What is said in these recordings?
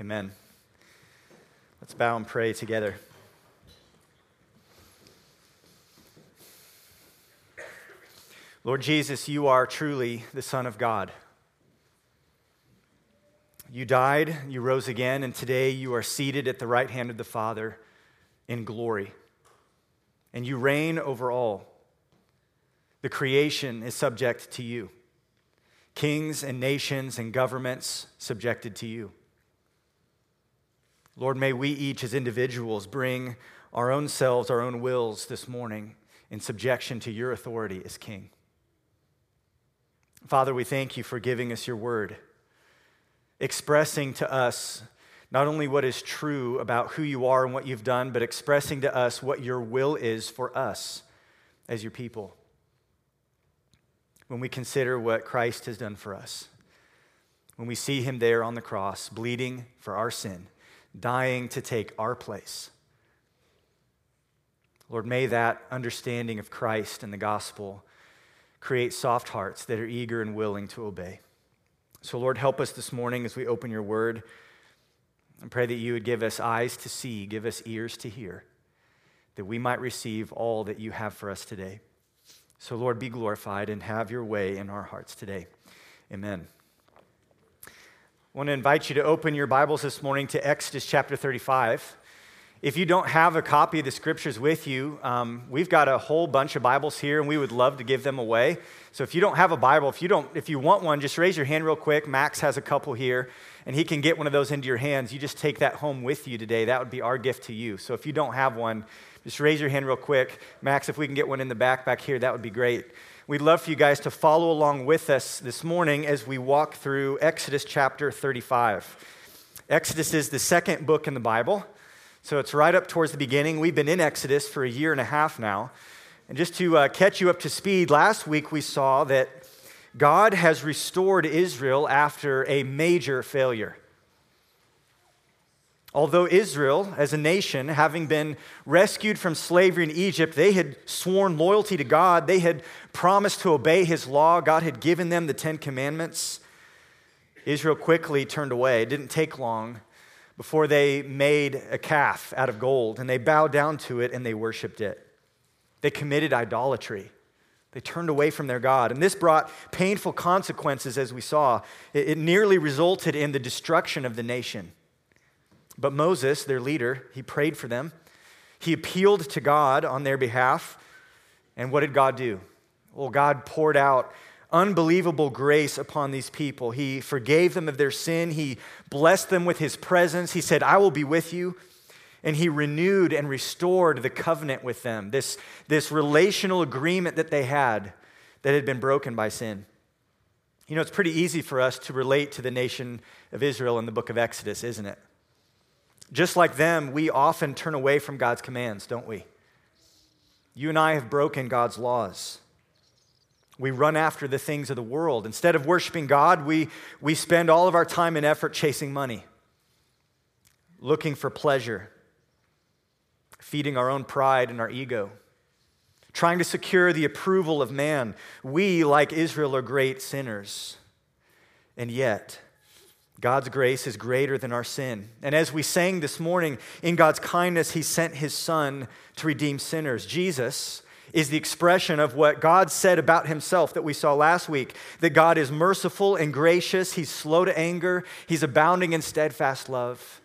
Amen. Let's bow and pray together. Lord Jesus, you are truly the Son of God. You died, you rose again, and today you are seated at the right hand of the Father in glory. And you reign over all. The creation is subject to you, kings and nations and governments subjected to you. Lord, may we each as individuals bring our own selves, our own wills this morning in subjection to your authority as King. Father, we thank you for giving us your word, expressing to us not only what is true about who you are and what you've done, but expressing to us what your will is for us as your people. When we consider what Christ has done for us, when we see him there on the cross, bleeding for our sin, dying to take our place. Lord, may that understanding of Christ and the gospel create soft hearts that are eager and willing to obey. So, Lord, help us this morning as we open your word. And pray that you would give us eyes to see, give us ears to hear, that we might receive all that you have for us today. So, Lord, be glorified and have your way in our hearts today. Amen. I want to invite you to open your Bibles this morning to Exodus chapter 35. If you don't have a copy of the scriptures with you, um, we've got a whole bunch of Bibles here, and we would love to give them away. So if you don't have a Bible, if you don't, if you want one, just raise your hand real quick. Max has a couple here, and he can get one of those into your hands. You just take that home with you today. That would be our gift to you. So if you don't have one, just raise your hand real quick. Max, if we can get one in the back back here, that would be great. We'd love for you guys to follow along with us this morning as we walk through Exodus chapter 35. Exodus is the second book in the Bible. So it's right up towards the beginning. We've been in Exodus for a year and a half now. And just to uh, catch you up to speed, last week we saw that God has restored Israel after a major failure. Although Israel, as a nation, having been rescued from slavery in Egypt, they had sworn loyalty to God, they had promised to obey his law, God had given them the Ten Commandments. Israel quickly turned away. It didn't take long before they made a calf out of gold and they bowed down to it and they worshiped it. They committed idolatry. They turned away from their God. And this brought painful consequences, as we saw. It, nearly resulted in the destruction of the nation. But Moses, their leader, he prayed for them. He appealed to God on their behalf. And what did God do? Well, God poured out unbelievable grace upon these people. He forgave them of their sin, He blessed them with His presence. He said, I will be with you. And He renewed and restored the covenant with them, this, this relational agreement that they had that had been broken by sin. You know, it's pretty easy for us to relate to the nation of Israel in the book of Exodus, isn't it? Just like them, we often turn away from God's commands, don't we? You and I have broken God's laws we run after the things of the world. Instead of worshiping God, we, we spend all of our time and effort chasing money, looking for pleasure, feeding our own pride and our ego, trying to secure the approval of man. We, like Israel, are great sinners. And yet, God's grace is greater than our sin. And as we sang this morning, in God's kindness, He sent His Son to redeem sinners. Jesus, is the expression of what God said about himself that we saw last week that God is merciful and gracious, he's slow to anger, he's abounding in steadfast love.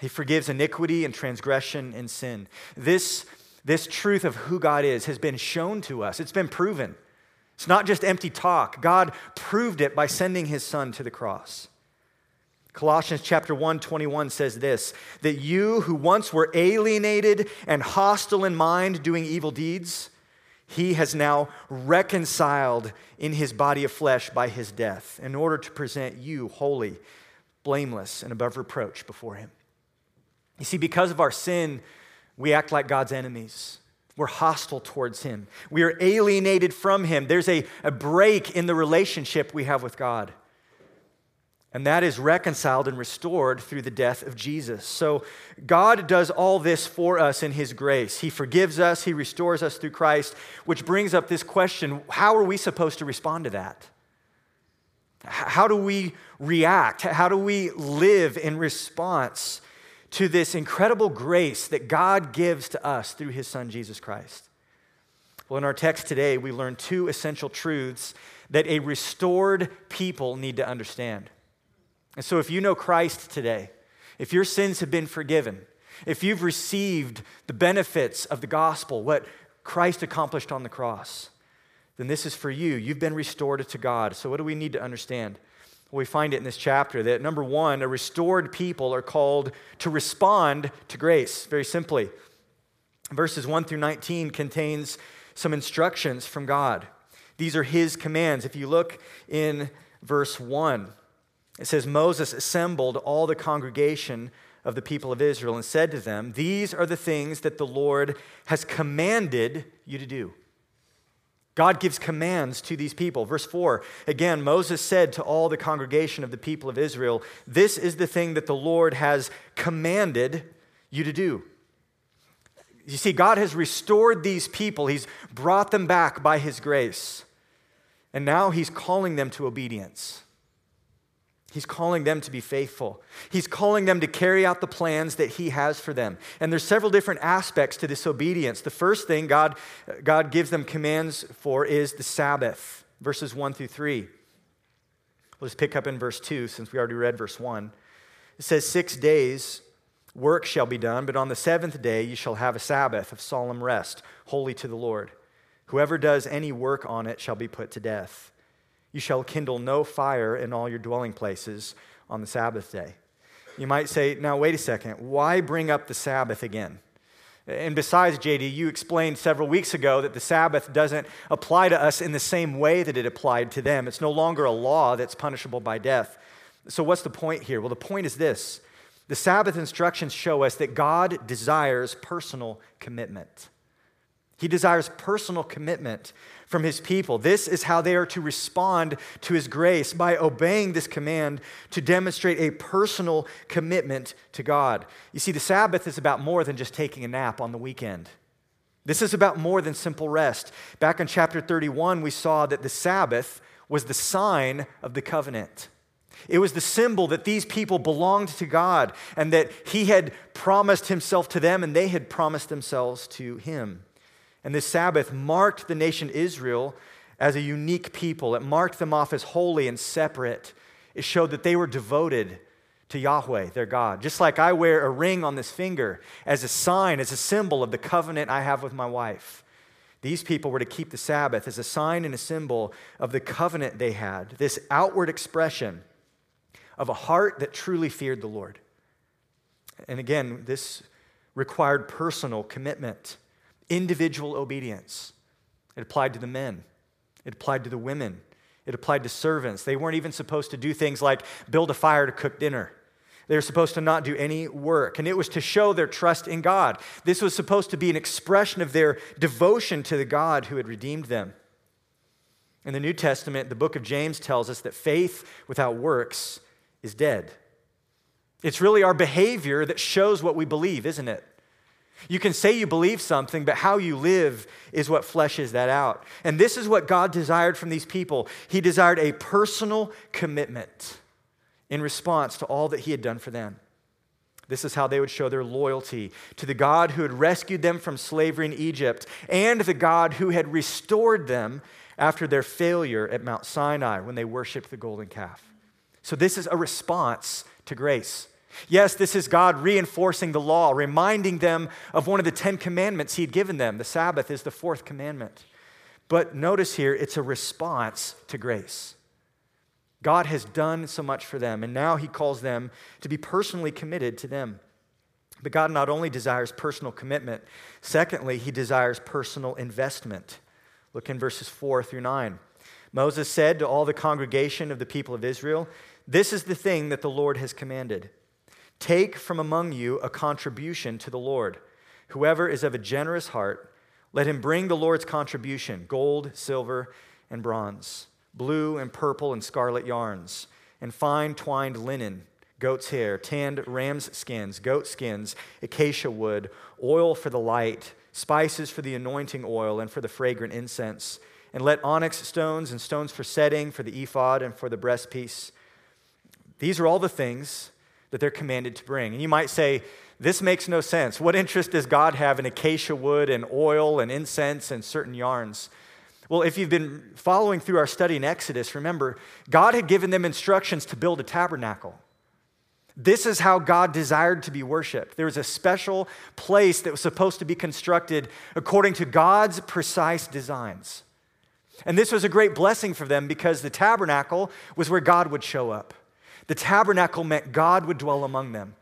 He forgives iniquity and transgression and sin. This, this truth of who God is has been shown to us, it's been proven. It's not just empty talk. God proved it by sending his son to the cross. Colossians chapter 1 21 says this that you who once were alienated and hostile in mind, doing evil deeds, he has now reconciled in his body of flesh by his death in order to present you holy, blameless, and above reproach before him. You see, because of our sin, we act like God's enemies. We're hostile towards him. We are alienated from him. There's a, a break in the relationship we have with God. And that is reconciled and restored through the death of Jesus. So God does all this for us in His grace. He forgives us, He restores us through Christ, which brings up this question how are we supposed to respond to that? How do we react? How do we live in response to this incredible grace that God gives to us through his son, Jesus Christ? Well, in our text today, we learn two essential truths that a restored people need to understand. And so, if you know Christ today, if your sins have been forgiven, if you've received the benefits of the gospel, what Christ accomplished on the cross, then this is for you. You've been restored to God. So, what do we need to understand? We find it in this chapter that number one, a restored people are called to respond to grace, very simply. Verses 1 through 19 contains some instructions from God. These are his commands. If you look in verse 1, it says, Moses assembled all the congregation of the people of Israel and said to them, These are the things that the Lord has commanded you to do. God gives commands to these people. Verse 4 again, Moses said to all the congregation of the people of Israel, This is the thing that the Lord has commanded you to do. You see, God has restored these people, He's brought them back by His grace. And now He's calling them to obedience. He's calling them to be faithful. He's calling them to carry out the plans that he has for them. And there's several different aspects to this obedience. The first thing God, God gives them commands for is the Sabbath, verses 1 through 3. We'll just pick up in verse 2 since we already read verse 1. It says, Six days work shall be done, but on the seventh day you shall have a Sabbath of solemn rest, holy to the Lord. Whoever does any work on it shall be put to death. You shall kindle no fire in all your dwelling places on the Sabbath day. You might say, now, wait a second, why bring up the Sabbath again? And besides, JD, you explained several weeks ago that the Sabbath doesn't apply to us in the same way that it applied to them. It's no longer a law that's punishable by death. So, what's the point here? Well, the point is this the Sabbath instructions show us that God desires personal commitment. He desires personal commitment from his people. This is how they are to respond to his grace by obeying this command to demonstrate a personal commitment to God. You see, the Sabbath is about more than just taking a nap on the weekend. This is about more than simple rest. Back in chapter 31, we saw that the Sabbath was the sign of the covenant. It was the symbol that these people belonged to God and that He had promised Himself to them and they had promised themselves to Him. And this Sabbath marked the nation Israel as a unique people. It marked them off as holy and separate. It showed that they were devoted to Yahweh, their God. Just like I wear a ring on this finger as a sign, as a symbol of the covenant I have with my wife. These people were to keep the Sabbath as a sign and a symbol of the covenant they had, this outward expression of a heart that truly feared the Lord. And again, this required personal commitment individual obedience. It applied to the men, it applied to the women, it applied to servants. They weren't even supposed to do things like build a fire to cook dinner. They were supposed to not do any work. And it was to show their trust in God. This was supposed to be an expression of their devotion to the God who had redeemed them. In the New Testament, the book of James tells us that faith without works is dead. It's really our behavior that shows what we believe, isn't it? You can say you believe something, but how you live is what fleshes that out. And this is what God desired from these people. He desired a personal commitment in response to all that He had done for them. This is how they would show their loyalty to the God who had rescued them from slavery in Egypt and the God who had restored them after their failure at Mount Sinai when they worshiped the golden calf. So, this is a response to grace. Yes, this is God reinforcing the law, reminding them of one of the Ten Commandments He'd given them. The Sabbath is the fourth commandment. But notice here, it's a response to grace. God has done so much for them, and now He calls them to be personally committed to them. But God not only desires personal commitment, secondly, He desires personal investment. Look in verses 4 through 9. Moses said to all the congregation of the people of Israel, This is the thing that the Lord has commanded. Take from among you a contribution to the Lord. Whoever is of a generous heart, let him bring the Lord's contribution gold, silver, and bronze, blue and purple and scarlet yarns, and fine twined linen, goat's hair, tanned ram's skins, goat skins, acacia wood, oil for the light, spices for the anointing oil and for the fragrant incense, and let onyx stones and stones for setting, for the ephod, and for the breastpiece. These are all the things that they're commanded to bring. And you might say, this makes no sense. What interest does God have in acacia wood and oil and incense and certain yarns? Well, if you've been following through our study in Exodus, remember, God had given them instructions to build a tabernacle. This is how God desired to be worshiped. There was a special place that was supposed to be constructed according to God's precise designs. And this was a great blessing for them because the tabernacle was where God would show up. The tabernacle meant God would dwell among them.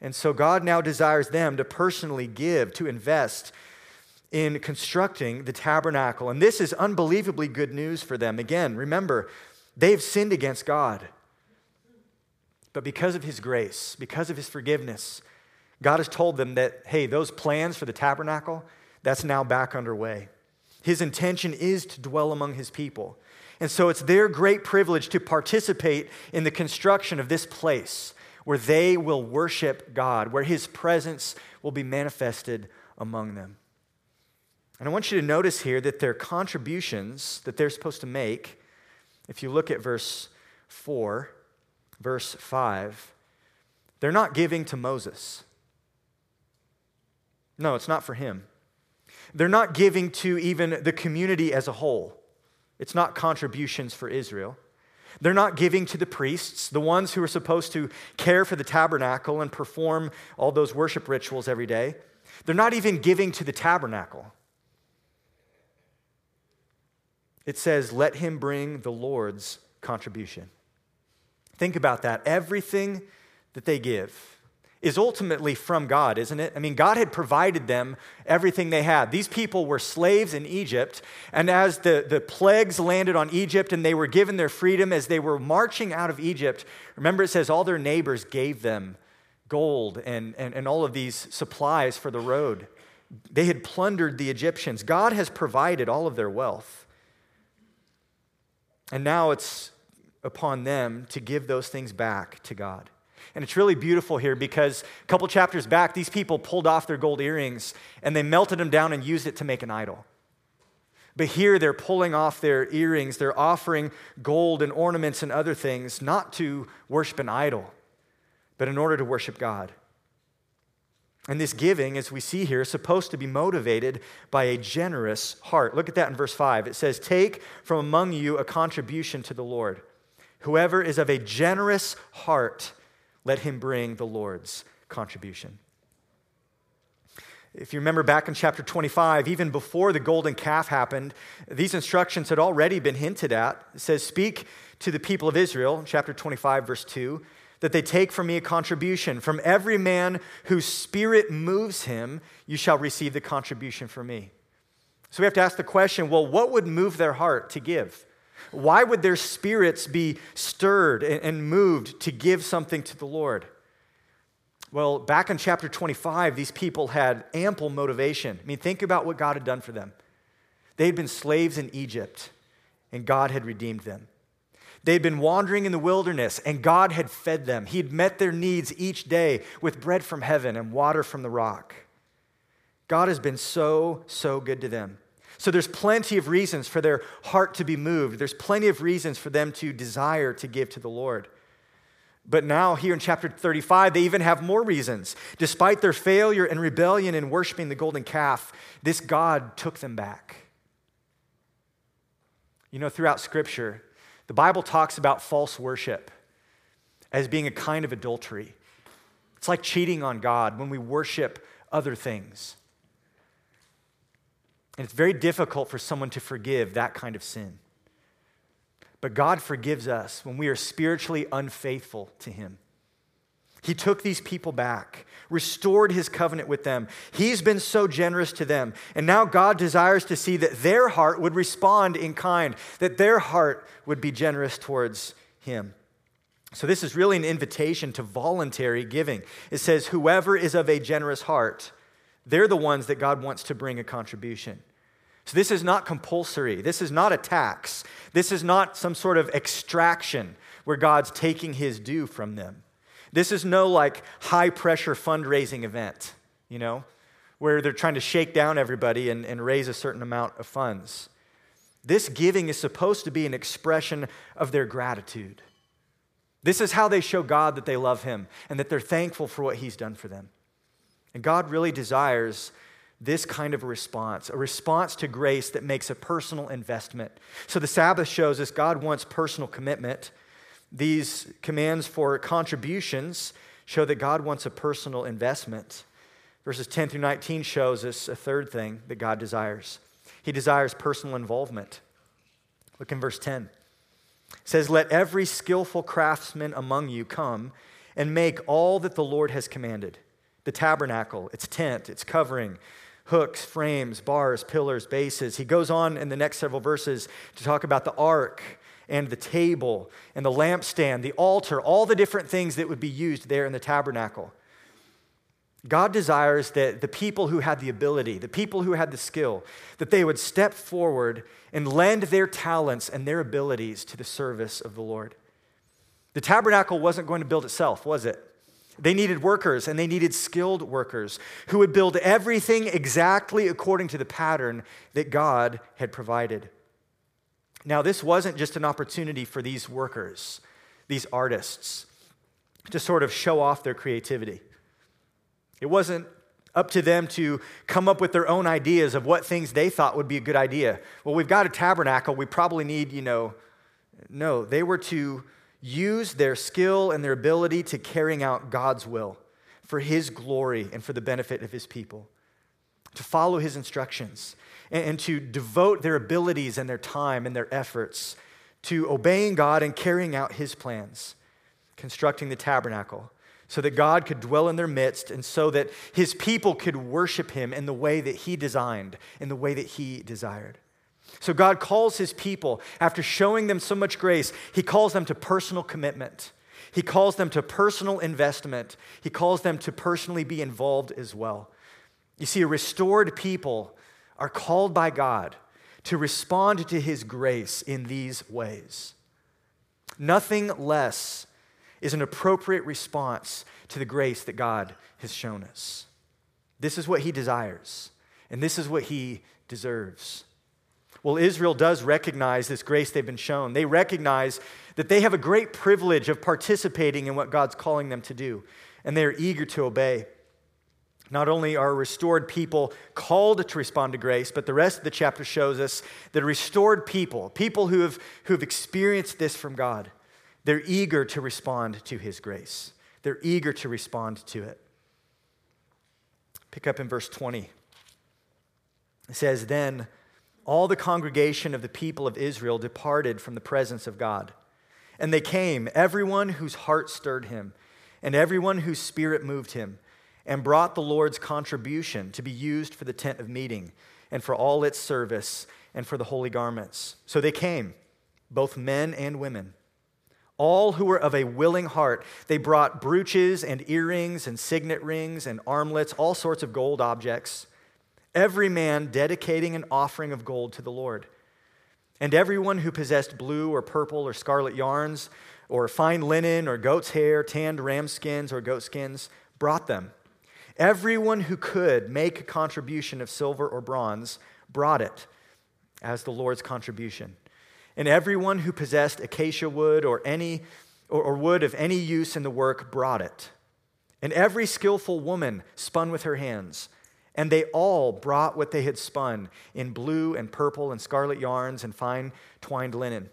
And so God now desires them to personally give, to invest in constructing the tabernacle. And this is unbelievably good news for them. Again, remember, they've sinned against God. But because of his grace, because of his forgiveness, God has told them that, hey, those plans for the tabernacle, that's now back underway. His intention is to dwell among his people. And so it's their great privilege to participate in the construction of this place where they will worship God, where his presence will be manifested among them. And I want you to notice here that their contributions that they're supposed to make, if you look at verse 4, verse 5, they're not giving to Moses. No, it's not for him. They're not giving to even the community as a whole. It's not contributions for Israel. They're not giving to the priests, the ones who are supposed to care for the tabernacle and perform all those worship rituals every day. They're not even giving to the tabernacle. It says, Let him bring the Lord's contribution. Think about that. Everything that they give is ultimately from God, isn't it? I mean, God had provided them everything they had. These people were slaves in Egypt, and as the, the plagues landed on Egypt and they were given their freedom, as they were marching out of Egypt, remember it says all their neighbors gave them gold and, and, and all of these supplies for the road. They had plundered the Egyptians. God has provided all of their wealth. And now it's upon them to give those things back to God. And it's really beautiful here because a couple chapters back, these people pulled off their gold earrings and they melted them down and used it to make an idol. But here they're pulling off their earrings, they're offering gold and ornaments and other things, not to worship an idol, but in order to worship God. And this giving, as we see here, is supposed to be motivated by a generous heart. Look at that in verse 5. It says, Take from among you a contribution to the Lord. Whoever is of a generous heart, let him bring the Lord's contribution. If you remember back in chapter 25, even before the golden calf happened, these instructions had already been hinted at. It says, Speak to the people of Israel, chapter 25, verse 2, that they take from me a contribution. From every man whose spirit moves him, you shall receive the contribution from me. So we have to ask the question well, what would move their heart to give? Why would their spirits be stirred and moved to give something to the Lord? Well, back in chapter 25, these people had ample motivation. I mean, think about what God had done for them. They had been slaves in Egypt, and God had redeemed them. They had been wandering in the wilderness, and God had fed them. He had met their needs each day with bread from heaven and water from the rock. God has been so, so good to them. So there's plenty of reasons for their heart to be moved. There's plenty of reasons for them to desire to give to the Lord. But now, here in chapter 35, they even have more reasons. Despite their failure and rebellion in worshiping the golden calf, this God took them back. You know, throughout Scripture, the Bible talks about false worship as being a kind of adultery. It's like cheating on God when we worship other things. And it's very difficult for someone to forgive that kind of sin. But God forgives us when we are spiritually unfaithful to Him. He took these people back, restored his covenant with them. He's been so generous to them. And now God desires to see that their heart would respond in kind, that their heart would be generous towards him. So, this is really an invitation to voluntary giving. It says, Whoever is of a generous heart, they're the ones that God wants to bring a contribution. So, this is not compulsory. This is not a tax. This is not some sort of extraction where God's taking his due from them. This is no like high pressure fundraising event, you know, where they're trying to shake down everybody and, and raise a certain amount of funds. This giving is supposed to be an expression of their gratitude. This is how they show God that they love Him and that they're thankful for what He's done for them. And God really desires this kind of response, a response to grace that makes a personal investment. So the Sabbath shows us God wants personal commitment. These commands for contributions show that God wants a personal investment. Verses 10 through 19 shows us a third thing that God desires. He desires personal involvement. Look in verse 10. It says, Let every skillful craftsman among you come and make all that the Lord has commanded the tabernacle, its tent, its covering, hooks, frames, bars, pillars, bases. He goes on in the next several verses to talk about the ark and the table and the lampstand, the altar, all the different things that would be used there in the tabernacle. God desires that the people who had the ability, the people who had the skill, that they would step forward and lend their talents and their abilities to the service of the Lord. The tabernacle wasn't going to build itself, was it? They needed workers and they needed skilled workers who would build everything exactly according to the pattern that God had provided. Now, this wasn't just an opportunity for these workers, these artists, to sort of show off their creativity. It wasn't up to them to come up with their own ideas of what things they thought would be a good idea. Well, we've got a tabernacle, we probably need, you know, no, they were to use their skill and their ability to carrying out God's will for his glory and for the benefit of his people, to follow his instructions and, to devote their abilities and their time and their efforts to obeying God and carrying out his plans, constructing the tabernacle so that God could dwell in their midst and so that his people could worship him in the way that he designed, in the way that he desired. So God calls his people, after showing them so much grace, he calls them to personal commitment. He calls them to personal investment. He calls them to personally be involved as well. You see, a restored people are called by God to respond to his grace in these ways. Nothing less is an appropriate response to the grace that God has shown us. This is what he desires, and this is what he deserves. Well, Israel does recognize this grace they've been shown. They recognize that they have a great privilege of participating in what God's calling them to do, and they are eager to obey. Not only are restored people called to respond to grace, but the rest of the chapter shows us that restored people, people who have, who have experienced this from God, they're eager to respond to his grace. They're eager to respond to it. Pick up in verse 20. It says, Then all the congregation of the people of Israel departed from the presence of God. And they came, everyone whose heart stirred him, and everyone whose spirit moved him, and brought the Lord's contribution to be used for the tent of meeting, and for all its service, and for the holy garments. So they came, both men and women all who were of a willing heart. They brought brooches and earrings and signet rings and armlets, all sorts of gold objects, every man dedicating an offering of gold to the Lord. And everyone who possessed blue or purple or scarlet yarns, or fine linen, or goat's hair, tanned ram skins, or goat skins, brought them. Everyone who could make a contribution of silver or bronze brought it as the Lord's contribution. And everyone who possessed acacia wood or, any, or, or wood of any use in the work brought it. And every skillful woman spun with her hands. And they all brought what they had spun in blue and purple and scarlet yarns and fine twined linen.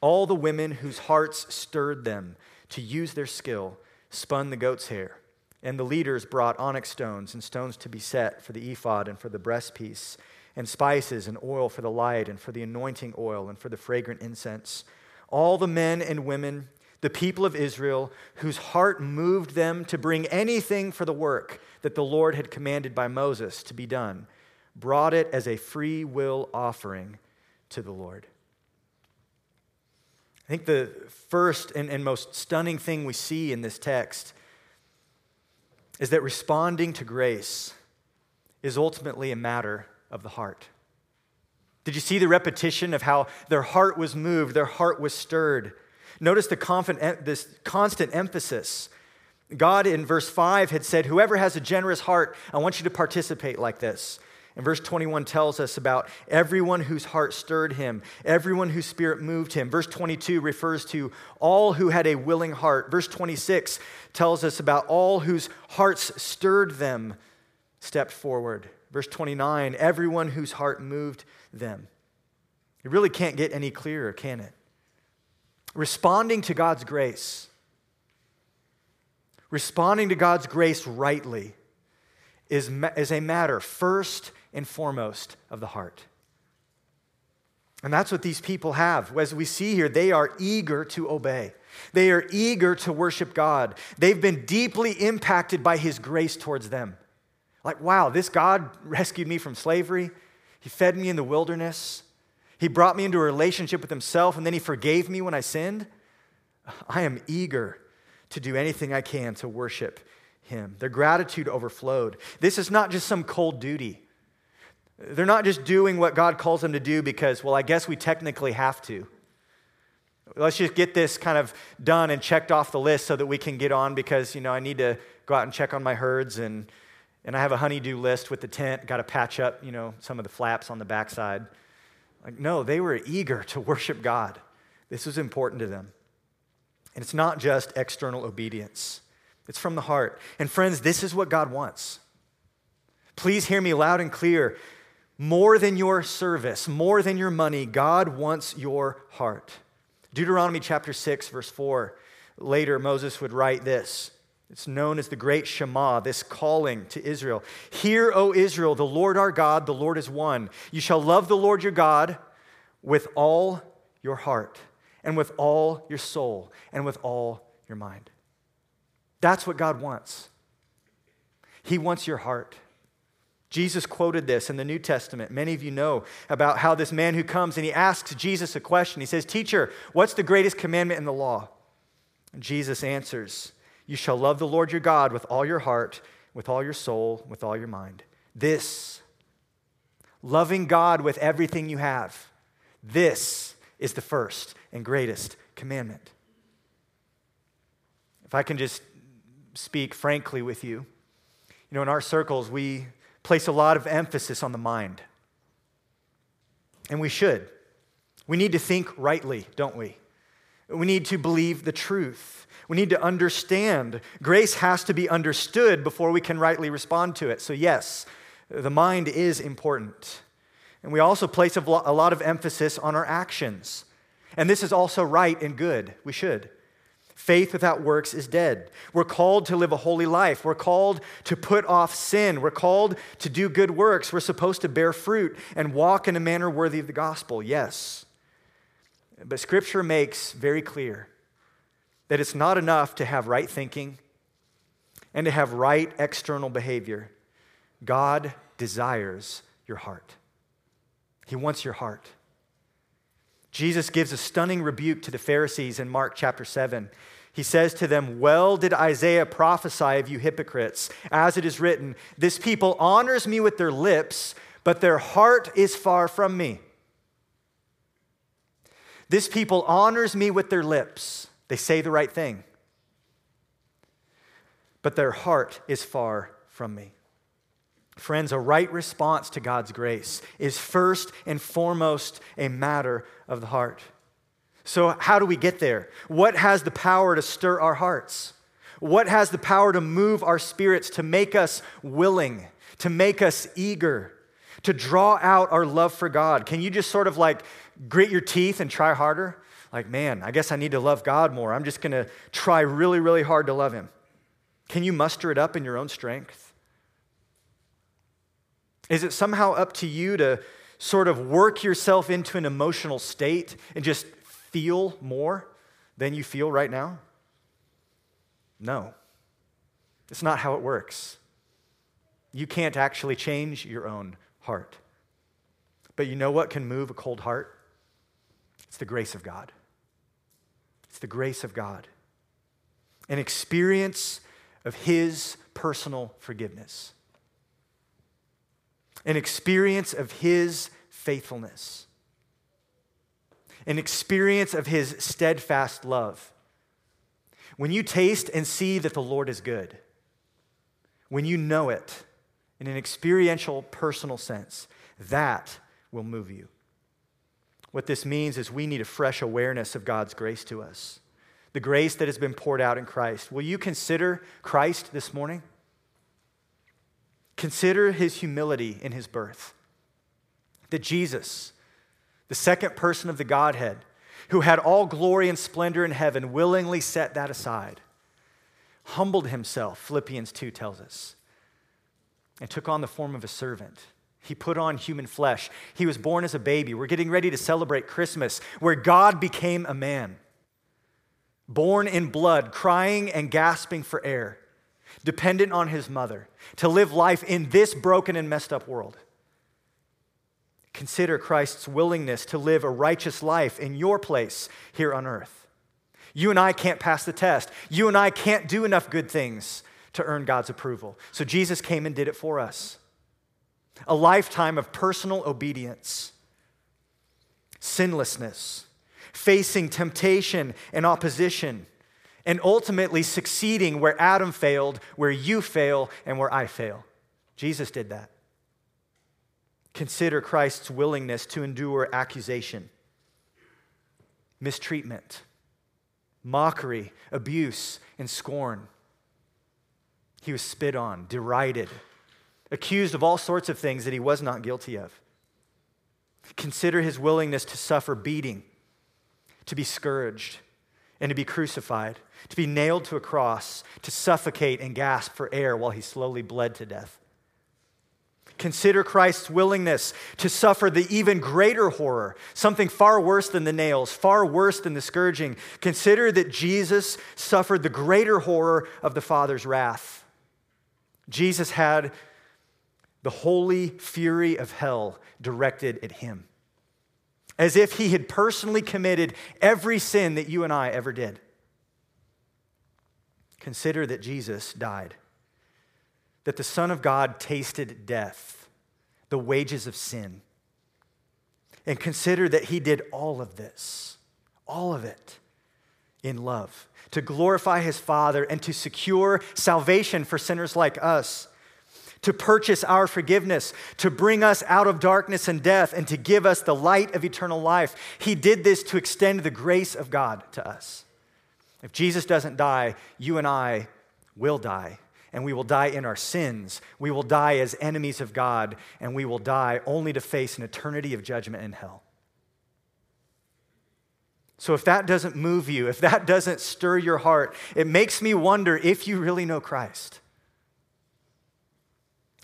All the women whose hearts stirred them to use their skill spun the goat's hair. And the leaders brought onyx stones and stones to be set for the ephod and for the breastpiece and spices and oil for the light and for the anointing oil and for the fragrant incense. All the men and women, the people of Israel, whose heart moved them to bring anything for the work that the Lord had commanded by Moses to be done, brought it as a free will offering to the Lord. I think the first and, and most stunning thing we see in this text is that responding to grace is ultimately a matter of the heart. Did you see the repetition of how their heart was moved, their heart was stirred? Notice the this constant emphasis. God in verse 5 had said, Whoever has a generous heart, I want you to participate like this. And verse 21 tells us about everyone whose heart stirred him, everyone whose spirit moved him. Verse 22 refers to all who had a willing heart. Verse 26 tells us about all whose hearts stirred them stepped forward. Verse 29 everyone whose heart moved them. It really can't get any clearer, can it? Responding to God's grace, responding to God's grace rightly is, is a matter first and foremost of the heart. And that's what these people have. As we see here, they are eager to obey. They are eager to worship God. They've been deeply impacted by His grace towards them. Like, wow, this God rescued me from slavery. He fed me in the wilderness. He brought me into a relationship with Himself, and then He forgave me when I sinned. I am eager to do anything I can to worship Him. Their gratitude overflowed. This is not just some cold duty. They're not just doing what God calls them to do because, well, I guess we technically have to. Let's just get this kind of done and checked off the list so that we can get on because, you know, I need to go out and check on my herds and, and I have a honeydew list with the tent, got to patch up, you know, some of the flaps on the backside. Like, no, they were eager to worship God. This was important to them. And it's not just external obedience, it's from the heart. And friends, this is what God wants. Please hear me loud and clear. More than your service, more than your money, God wants your heart. Deuteronomy chapter 6, verse 4. Later, Moses would write this. It's known as the Great Shema, this calling to Israel. Hear, O Israel, the Lord our God, the Lord is one. You shall love the Lord your God with all your heart, and with all your soul, and with all your mind. That's what God wants. He wants your heart. Jesus quoted this in the New Testament. Many of you know about how this man who comes and he asks Jesus a question. He says, Teacher, what's the greatest commandment in the law? And Jesus answers, You shall love the Lord your God with all your heart, with all your soul, with all your mind. This, loving God with everything you have, this is the first and greatest commandment. If I can just speak frankly with you, you know, in our circles, we place a lot of emphasis on the mind. And we should. We need to think rightly, don't we? We need to believe the truth. We need to understand. Grace has to be understood before we can rightly respond to it. So, yes, the mind is important. And we also place a lot of emphasis on our actions. And this is also right and good. We should. Faith without works is dead. We're called to live a holy life. We're called to put off sin. We're called to do good works. We're supposed to bear fruit and walk in a manner worthy of the gospel, yes. But Scripture makes very clear that it's not enough to have right thinking and to have right external behavior. God desires your heart, He wants your heart. Jesus gives a stunning rebuke to the Pharisees in Mark chapter 7. He says to them, Well did Isaiah prophesy of you hypocrites, as it is written, This people honors me with their lips, but their heart is far from me. This people honors me with their lips. They say the right thing, but their heart is far from me. Friends, a right response to God's grace is first and foremost a matter of the heart. So, how do we get there? What has the power to stir our hearts? What has the power to move our spirits, to make us willing, to make us eager, to draw out our love for God? Can you just sort of like grit your teeth and try harder? Like, man, I guess I need to love God more. I'm just going to try really, really hard to love Him. Can you muster it up in your own strength? Is it somehow up to you to sort of work yourself into an emotional state and just feel more than you feel right now? No. It's not how it works. You can't actually change your own heart. But you know what can move a cold heart? It's the grace of God. It's the grace of God. An experience of His personal forgiveness an experience of His faithfulness, an experience of His steadfast love. When you taste and see that the Lord is good, when you know it, in an experiential, personal sense. That will move you. What this means is we need a fresh awareness of God's grace to us, the grace that has been poured out in Christ. Will you consider Christ this morning? Consider his humility in his birth. That Jesus, the second person of the Godhead, who had all glory and splendor in heaven, willingly set that aside, humbled himself, Philippians 2 tells us, and took on the form of a servant. He put on human flesh. He was born as a baby. We're getting ready to celebrate Christmas, where God became a man, born in blood, crying and gasping for air, dependent on his mother, to live life in this broken and messed up world. Consider Christ's willingness to live a righteous life in your place here on earth. You and I can't pass the test. You and I can't do enough good things to earn God's approval. So Jesus came and did it for us. A lifetime of personal obedience, sinlessness, facing temptation and opposition, and ultimately succeeding where Adam failed, where you fail, and where I fail. Jesus did that. Consider Christ's willingness to endure accusation, mistreatment, mockery, abuse, and scorn. He was spit on, derided, accused of all sorts of things that he was not guilty of. Consider his willingness to suffer beating, to be scourged, and to be crucified, to be nailed to a cross, to suffocate and gasp for air while he slowly bled to death. Consider Christ's willingness to suffer the even greater horror, something far worse than the nails, far worse than the scourging. Consider that Jesus suffered the greater horror of the Father's wrath. Jesus had the holy fury of hell directed at him, as if he had personally committed every sin that you and I ever did. Consider that Jesus died that the Son of God tasted death, the wages of sin. And consider that he did all of this, all of it, in love, to glorify his Father and to secure salvation for sinners like us, to purchase our forgiveness, to bring us out of darkness and death, and to give us the light of eternal life. He did this to extend the grace of God to us. If Jesus doesn't die, you and I will die and we will die in our sins. We will die as enemies of God, and we will die only to face an eternity of judgment in hell. So, if that doesn't move you, if that doesn't stir your heart, it makes me wonder if you really know Christ.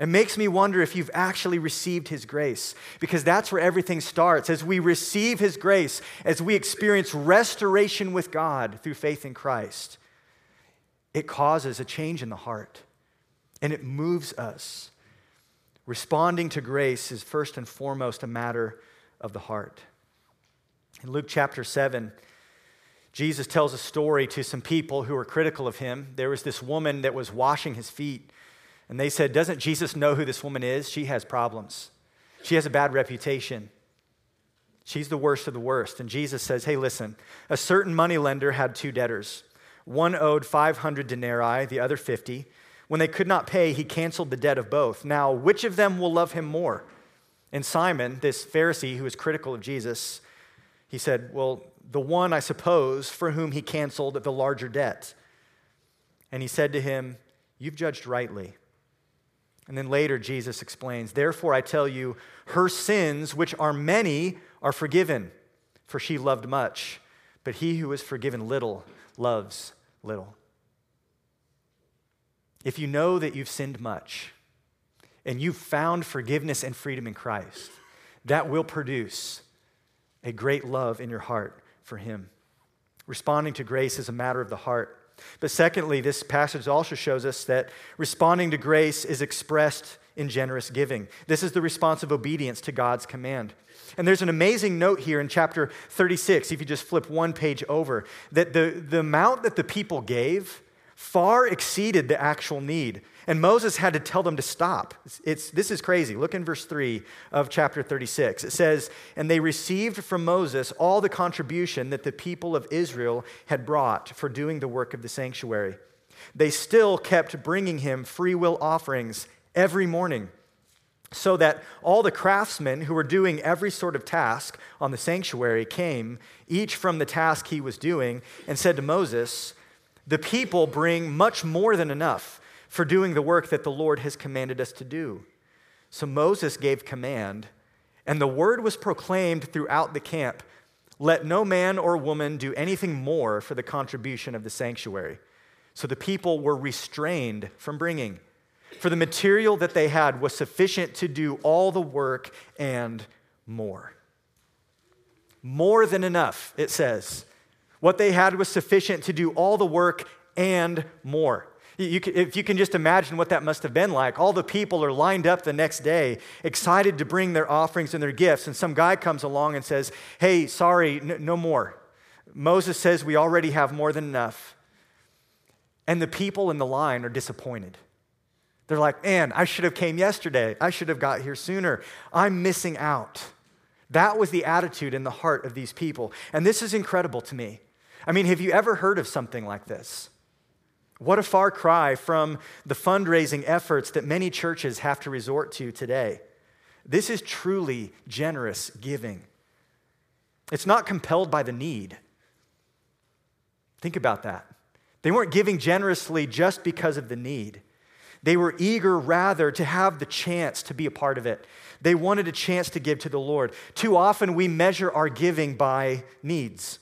It makes me wonder if you've actually received His grace, because that's where everything starts. As we receive His grace, as we experience restoration with God through faith in Christ, it causes a change in the heart and it moves us. Responding to grace is first and foremost a matter of the heart. In Luke chapter 7, Jesus tells a story to some people who were critical of him. There was this woman that was washing his feet, and they said, Doesn't Jesus know who this woman is? She has problems, she has a bad reputation. She's the worst of the worst. And Jesus says, Hey, listen, a certain moneylender had two debtors. One owed 500 denarii, the other 50. When they could not pay, he canceled the debt of both. Now, which of them will love him more? And Simon, this Pharisee who was critical of Jesus, he said, Well, the one, I suppose, for whom he canceled the larger debt. And he said to him, You've judged rightly. And then later, Jesus explains, Therefore, I tell you, her sins, which are many, are forgiven, for she loved much. But he who is forgiven little loves little. If you know that you've sinned much and you've found forgiveness and freedom in Christ, that will produce a great love in your heart for Him. Responding to grace is a matter of the heart. But secondly, this passage also shows us that responding to grace is expressed in generous giving. This is the response of obedience to God's command. And there's an amazing note here in chapter 36, if you just flip one page over, that the, the amount that the people gave far exceeded the actual need. And Moses had to tell them to stop. It's, it's, this is crazy. Look in verse 3 of chapter 36. It says, And they received from Moses all the contribution that the people of Israel had brought for doing the work of the sanctuary. They still kept bringing him free will offerings every morning so that all the craftsmen who were doing every sort of task on the sanctuary came, each from the task he was doing, and said to Moses, The people bring much more than enough for doing the work that the Lord has commanded us to do. So Moses gave command, and the word was proclaimed throughout the camp Let no man or woman do anything more for the contribution of the sanctuary. So the people were restrained from bringing for the material that they had was sufficient to do all the work and more. More than enough, it says. What they had was sufficient to do all the work and more. You can, if you can just imagine what that must have been like, all the people are lined up the next day, excited to bring their offerings and their gifts, and some guy comes along and says, Hey, sorry, no, no more. Moses says we already have more than enough. And the people in the line are disappointed. They're like, man, I should have came yesterday. I should have got here sooner. I'm missing out. That was the attitude in the heart of these people. And this is incredible to me. I mean, have you ever heard of something like this? What a far cry from the fundraising efforts that many churches have to resort to today. This is truly generous giving. It's not compelled by the need. Think about that. They weren't giving generously just because of the need. They were eager, rather, to have the chance to be a part of it. They wanted a chance to give to the Lord. Too often, we measure our giving by needs.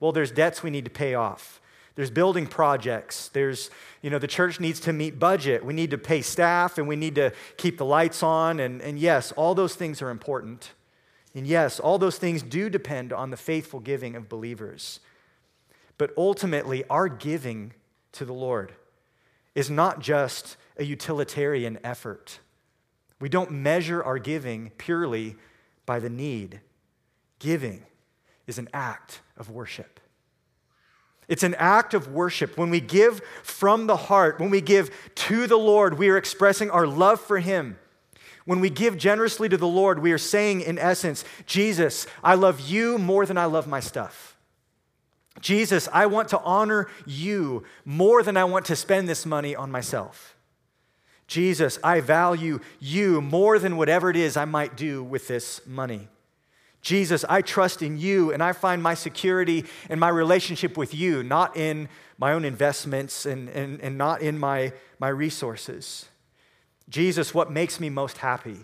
Well, there's debts we need to pay off. There's building projects. There's, you know, the church needs to meet budget. We need to pay staff and we need to keep the lights on. And, and yes, all those things are important. And yes, all those things do depend on the faithful giving of believers. But ultimately, our giving to the Lord is not just a utilitarian effort. We don't measure our giving purely by the need. Giving is an act of worship. It's an act of worship. When we give from the heart, when we give to the Lord, we are expressing our love for Him. When we give generously to the Lord, we are saying, in essence, Jesus, I love you more than I love my stuff. Jesus, I want to honor you more than I want to spend this money on myself. Jesus, I value you more than whatever it is I might do with this money. Jesus, I trust in you and I find my security and my relationship with you, not in my own investments and, and, and not in my, my resources. Jesus, what makes me most happy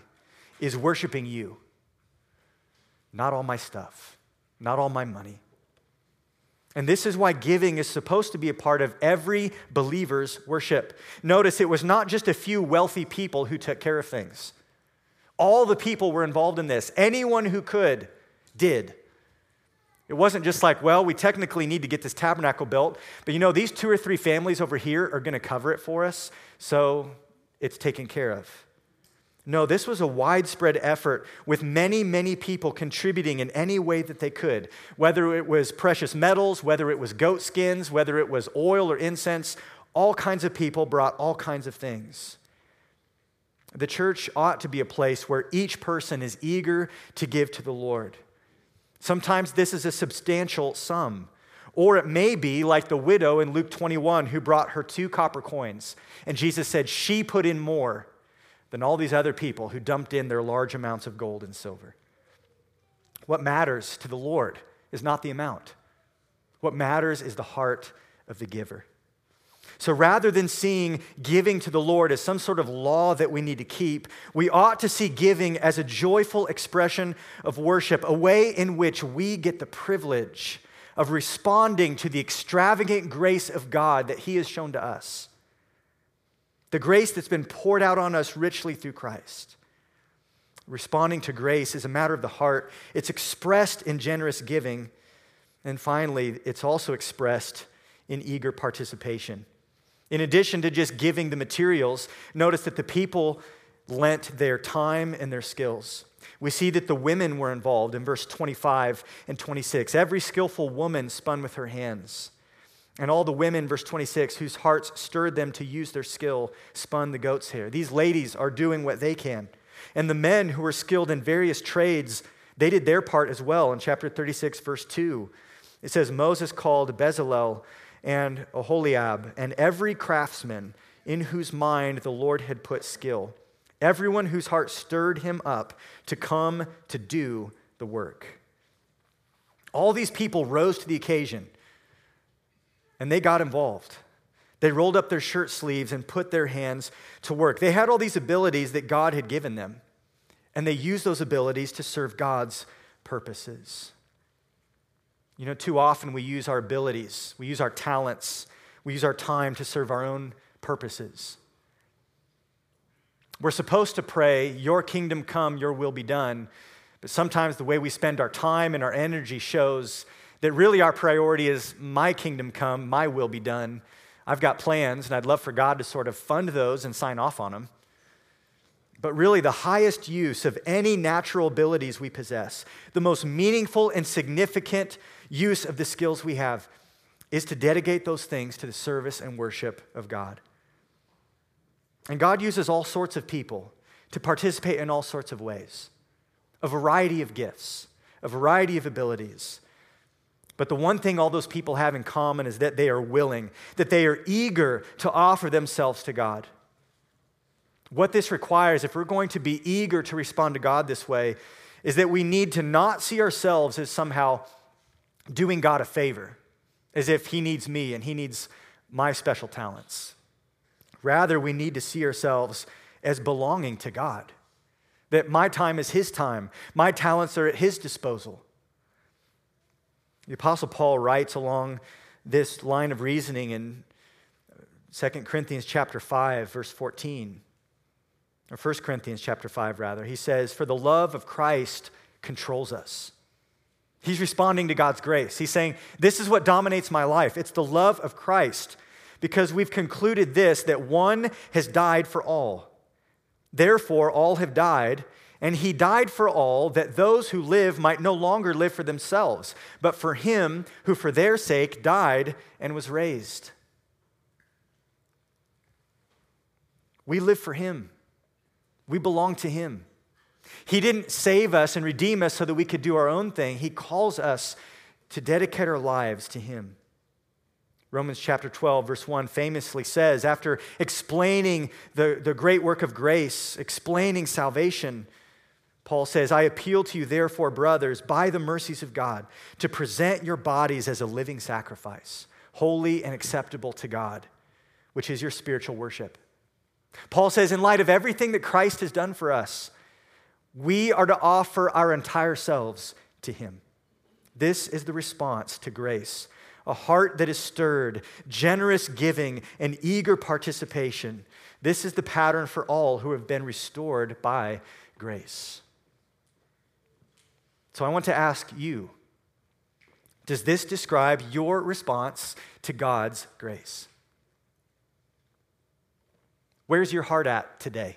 is worshiping you, not all my stuff, not all my money. And this is why giving is supposed to be a part of every believer's worship. Notice it was not just a few wealthy people who took care of things. All the people were involved in this. Anyone who could did. It wasn't just like, well, we technically need to get this tabernacle built, but you know, these two or three families over here are going to cover it for us, so it's taken care of. No, this was a widespread effort with many, many people contributing in any way that they could, whether it was precious metals, whether it was goat skins, whether it was oil or incense, all kinds of people brought all kinds of things. The church ought to be a place where each person is eager to give to the Lord. Sometimes this is a substantial sum. Or it may be like the widow in Luke 21 who brought her two copper coins. And Jesus said she put in more than all these other people who dumped in their large amounts of gold and silver. What matters to the Lord is not the amount, what matters is the heart of the giver. So rather than seeing giving to the Lord as some sort of law that we need to keep, we ought to see giving as a joyful expression of worship, a way in which we get the privilege of responding to the extravagant grace of God that He has shown to us the grace that's been poured out on us richly through Christ. Responding to grace is a matter of the heart, it's expressed in generous giving. And finally, it's also expressed in eager participation. In addition to just giving the materials, notice that the people lent their time and their skills. We see that the women were involved in verse 25 and 26. Every skillful woman spun with her hands. And all the women, verse 26, whose hearts stirred them to use their skill, spun the goat's hair. These ladies are doing what they can. And the men who were skilled in various trades, they did their part as well. In chapter 36, verse 2, it says, Moses called Bezalel and Oholiab and every craftsman in whose mind the Lord had put skill, everyone whose heart stirred him up to come to do the work. All these people rose to the occasion and they got involved. They rolled up their shirt sleeves and put their hands to work. They had all these abilities that God had given them, and they used those abilities to serve God's purposes. You know, too often we use our abilities, we use our talents, we use our time to serve our own purposes. We're supposed to pray, Your kingdom come, Your will be done. But sometimes the way we spend our time and our energy shows that really our priority is My kingdom come, My will be done. I've got plans, and I'd love for God to sort of fund those and sign off on them. But really, the highest use of any natural abilities we possess, the most meaningful and significant use of the skills we have, is to dedicate those things to the service and worship of God. And God uses all sorts of people to participate in all sorts of ways, a variety of gifts, a variety of abilities. But the one thing all those people have in common is that they are willing, that they are eager to offer themselves to God. What this requires, if we're going to be eager to respond to God this way, is that we need to not see ourselves as somehow doing God a favor, as if He needs me and He needs my special talents. Rather, we need to see ourselves as belonging to God, that my time is His time, my talents are at His disposal. The Apostle Paul writes along this line of reasoning in 2 Corinthians chapter 5, verse 14 or 1 Corinthians chapter 5 rather. He says, "For the love of Christ controls us." He's responding to God's grace. He's saying, "This is what dominates my life. It's the love of Christ." Because we've concluded this that one has died for all. Therefore all have died, and he died for all that those who live might no longer live for themselves, but for him who for their sake died and was raised. We live for him. We belong to Him. He didn't save us and redeem us so that we could do our own thing. He calls us to dedicate our lives to Him. Romans chapter 12, verse 1 famously says, after explaining the, the great work of grace, explaining salvation, Paul says, I appeal to you, therefore, brothers, by the mercies of God, to present your bodies as a living sacrifice, holy and acceptable to God, which is your spiritual worship. Paul says, in light of everything that Christ has done for us, we are to offer our entire selves to Him. This is the response to grace a heart that is stirred, generous giving, and eager participation. This is the pattern for all who have been restored by grace. So I want to ask you Does this describe your response to God's grace? Where's your heart at today?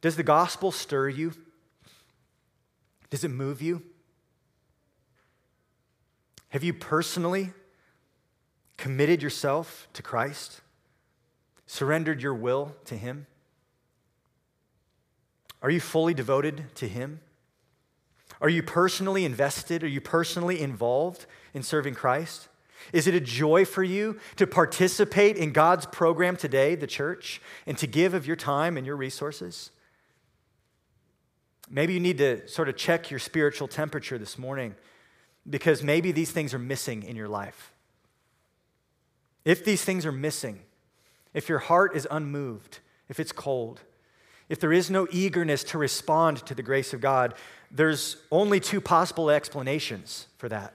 Does the gospel stir you? Does it move you? Have you personally committed yourself to Christ? Surrendered your will to Him? Are you fully devoted to Him? Are you personally invested? Are you personally involved in serving Christ? Is it a joy for you to participate in God's program today, the church, and to give of your time and your resources? Maybe you need to sort of check your spiritual temperature this morning because maybe these things are missing in your life. If these things are missing, if your heart is unmoved, if it's cold, if there is no eagerness to respond to the grace of God, there's only two possible explanations for that.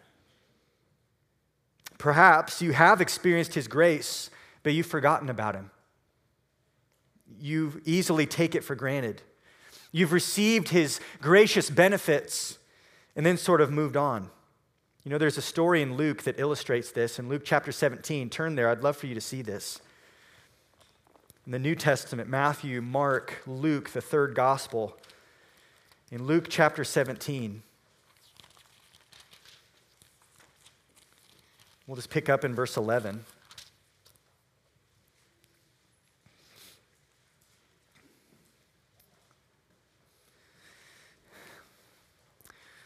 Perhaps you have experienced His grace, but you've forgotten about Him. You easily take it for granted. You've received His gracious benefits and then sort of moved on. You know, there's a story in Luke that illustrates this. In Luke chapter 17, turn there. I'd love for you to see this. In the New Testament, Matthew, Mark, Luke, the third gospel. In Luke chapter 17, We'll just pick up in verse 11.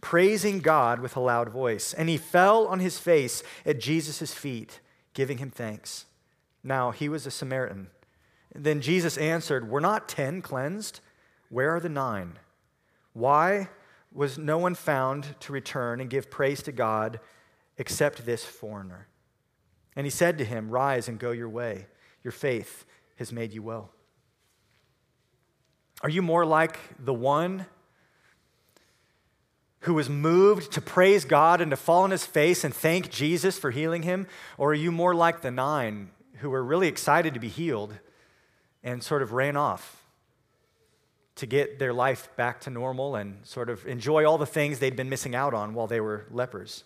praising God with a loud voice. And he fell on his face at Jesus' feet, giving him thanks. Now he was a Samaritan. Then Jesus answered, Were not ten cleansed? Where are the nine? Why was no one found to return and give praise to God except this foreigner? And he said to him, Rise and go your way. Your faith has made you well. Are you more like the one who was moved to praise God and to fall on his face and thank Jesus for healing him? Or are you more like the nine who were really excited to be healed and sort of ran off to get their life back to normal and sort of enjoy all the things they'd been missing out on while they were lepers?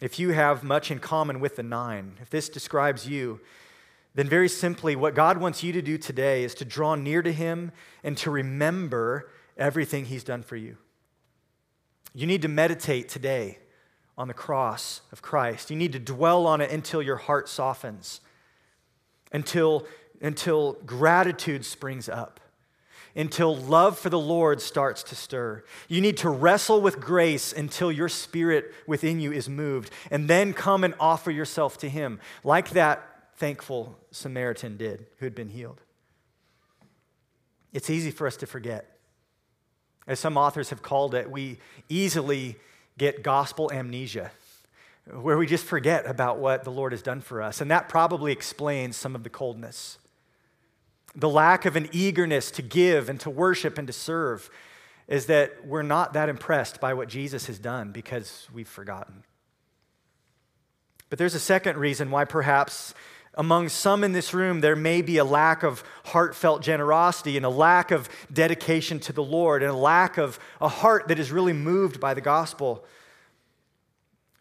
If you have much in common with the nine, if this describes you, then very simply, what God wants you to do today is to draw near to Him and to remember everything He's done for you. You need to meditate today on the cross of Christ. You need to dwell on it until your heart softens, until, until gratitude springs up, until love for the Lord starts to stir. You need to wrestle with grace until your spirit within you is moved, and then come and offer yourself to Him, like that thankful Samaritan did who had been healed. It's easy for us to forget. As some authors have called it, we easily get gospel amnesia, where we just forget about what the Lord has done for us. And that probably explains some of the coldness. The lack of an eagerness to give and to worship and to serve is that we're not that impressed by what Jesus has done because we've forgotten. But there's a second reason why perhaps among some in this room, there may be a lack of heartfelt generosity and a lack of dedication to the Lord and a lack of a heart that is really moved by the gospel.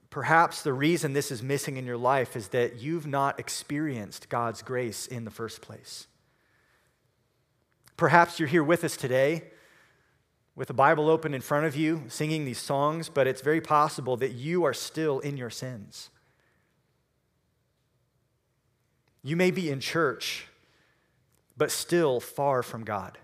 Perhaps the reason this is missing in your life is that you've not experienced God's grace in the first place. Perhaps you're here with us today with a Bible open in front of you, singing these songs, but it's very possible that you are still in your sins. You may be in church, but still far from God.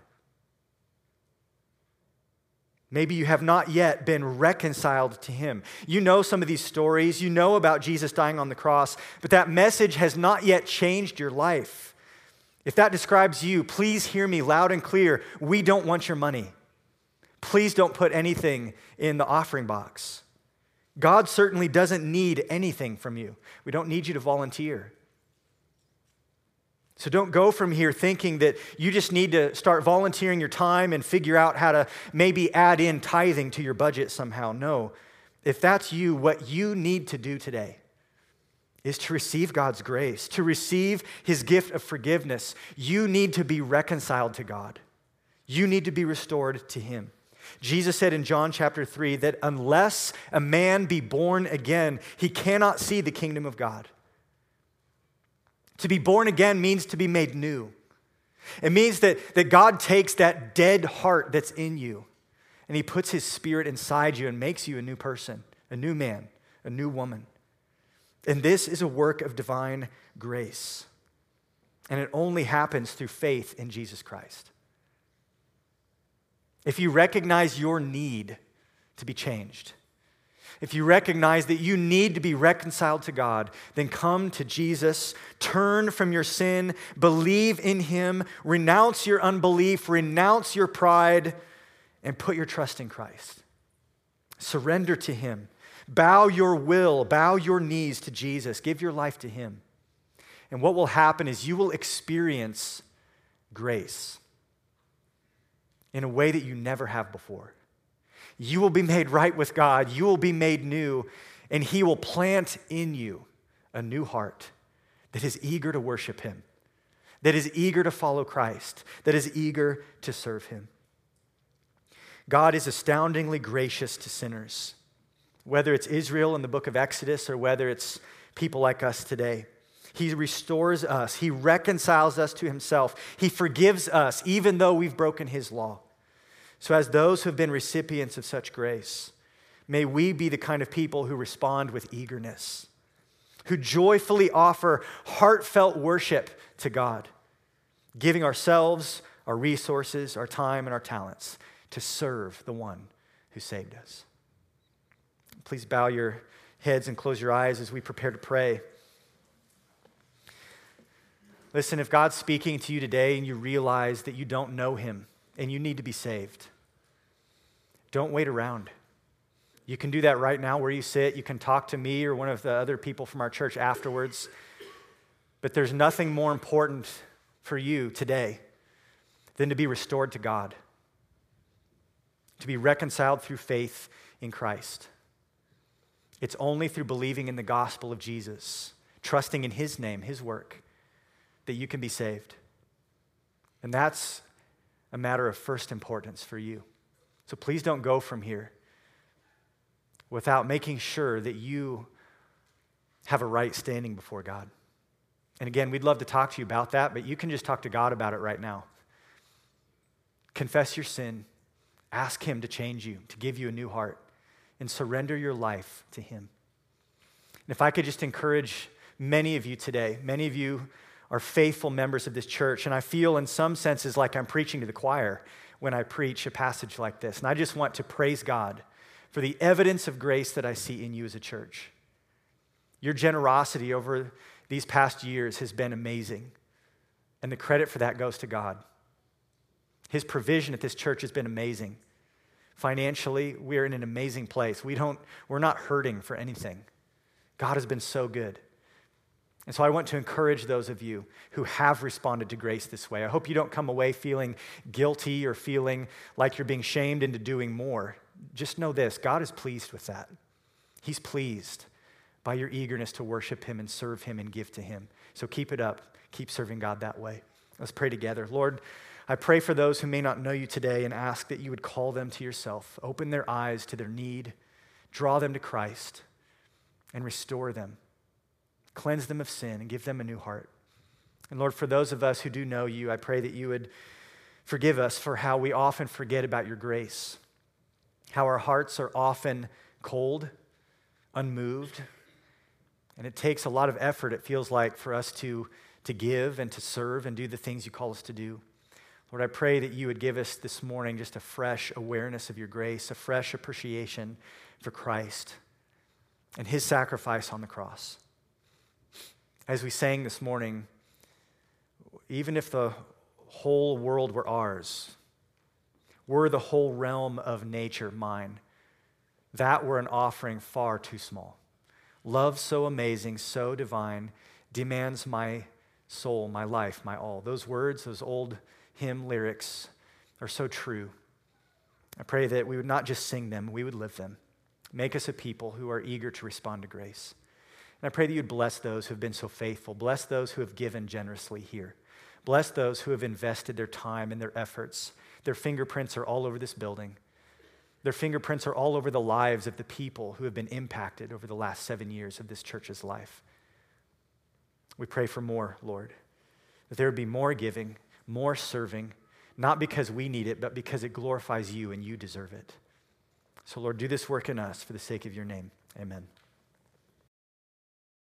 Maybe you have not yet been reconciled to Him. You know some of these stories, you know about Jesus dying on the cross, but that message has not yet changed your life. If that describes you, please hear me loud and clear. We don't want your money. Please don't put anything in the offering box. God certainly doesn't need anything from you. We don't need you to volunteer. So don't go from here thinking that you just need to start volunteering your time and figure out how to maybe add in tithing to your budget somehow. No. If that's you, what you need to do today is to receive God's grace, to receive his gift of forgiveness. You need to be reconciled to God. You need to be restored to him. Jesus said in John chapter 3 that unless a man be born again, he cannot see the kingdom of God. To be born again means to be made new. It means that, that God takes that dead heart that's in you and He puts His Spirit inside you and makes you a new person, a new man, a new woman. And this is a work of divine grace. And it only happens through faith in Jesus Christ. If you recognize your need to be changed, if you recognize that you need to be reconciled to God, then come to Jesus, turn from your sin, believe in Him, renounce your unbelief, renounce your pride, and put your trust in Christ. Surrender to Him. Bow your will, bow your knees to Jesus, give your life to Him. And what will happen is you will experience grace in a way that you never have before. You will be made right with God. You will be made new, and He will plant in you a new heart that is eager to worship Him, that is eager to follow Christ, that is eager to serve Him. God is astoundingly gracious to sinners, whether it's Israel in the book of Exodus or whether it's people like us today. He restores us, He reconciles us to Himself, He forgives us, even though we've broken His law. So, as those who have been recipients of such grace, may we be the kind of people who respond with eagerness, who joyfully offer heartfelt worship to God, giving ourselves, our resources, our time, and our talents to serve the one who saved us. Please bow your heads and close your eyes as we prepare to pray. Listen, if God's speaking to you today and you realize that you don't know him and you need to be saved, don't wait around. You can do that right now where you sit. You can talk to me or one of the other people from our church afterwards. But there's nothing more important for you today than to be restored to God, to be reconciled through faith in Christ. It's only through believing in the gospel of Jesus, trusting in his name, his work, that you can be saved. And that's a matter of first importance for you. So please don't go from here without making sure that you have a right standing before God. And again, we'd love to talk to you about that, but you can just talk to God about it right now. Confess your sin, ask Him to change you, to give you a new heart, and surrender your life to Him. And if I could just encourage many of you today, many of you are faithful members of this church, and I feel in some senses like I'm preaching to the choir when I preach a passage like this. And I just want to praise God for the evidence of grace that I see in you as a church. Your generosity over these past years has been amazing, and the credit for that goes to God. His provision at this church has been amazing. Financially, we're in an amazing place. We don't, we're not hurting for anything. God has been so good. And so I want to encourage those of you who have responded to grace this way. I hope you don't come away feeling guilty or feeling like you're being shamed into doing more. Just know this God is pleased with that. He's pleased by your eagerness to worship Him and serve Him and give to Him. So keep it up. Keep serving God that way. Let's pray together. Lord, I pray for those who may not know you today and ask that you would call them to yourself, open their eyes to their need, draw them to Christ, and restore them cleanse them of sin, and give them a new heart. And Lord, for those of us who do know you, I pray that you would forgive us for how we often forget about your grace, how our hearts are often cold, unmoved, and it takes a lot of effort, it feels like, for us to, to give and to serve and do the things you call us to do. Lord, I pray that you would give us this morning just a fresh awareness of your grace, a fresh appreciation for Christ and his sacrifice on the cross as we sang this morning, even if the whole world were ours, were the whole realm of nature mine, that were an offering far too small. Love so amazing, so divine, demands my soul, my life, my all. Those words, those old hymn lyrics are so true. I pray that we would not just sing them, we would live them. Make us a people who are eager to respond to grace. And I pray that you'd bless those who have been so faithful. Bless those who have given generously here. Bless those who have invested their time and their efforts. Their fingerprints are all over this building. Their fingerprints are all over the lives of the people who have been impacted over the last seven years of this church's life. We pray for more, Lord, that there would be more giving, more serving, not because we need it, but because it glorifies you and you deserve it. So, Lord, do this work in us for the sake of your name. Amen.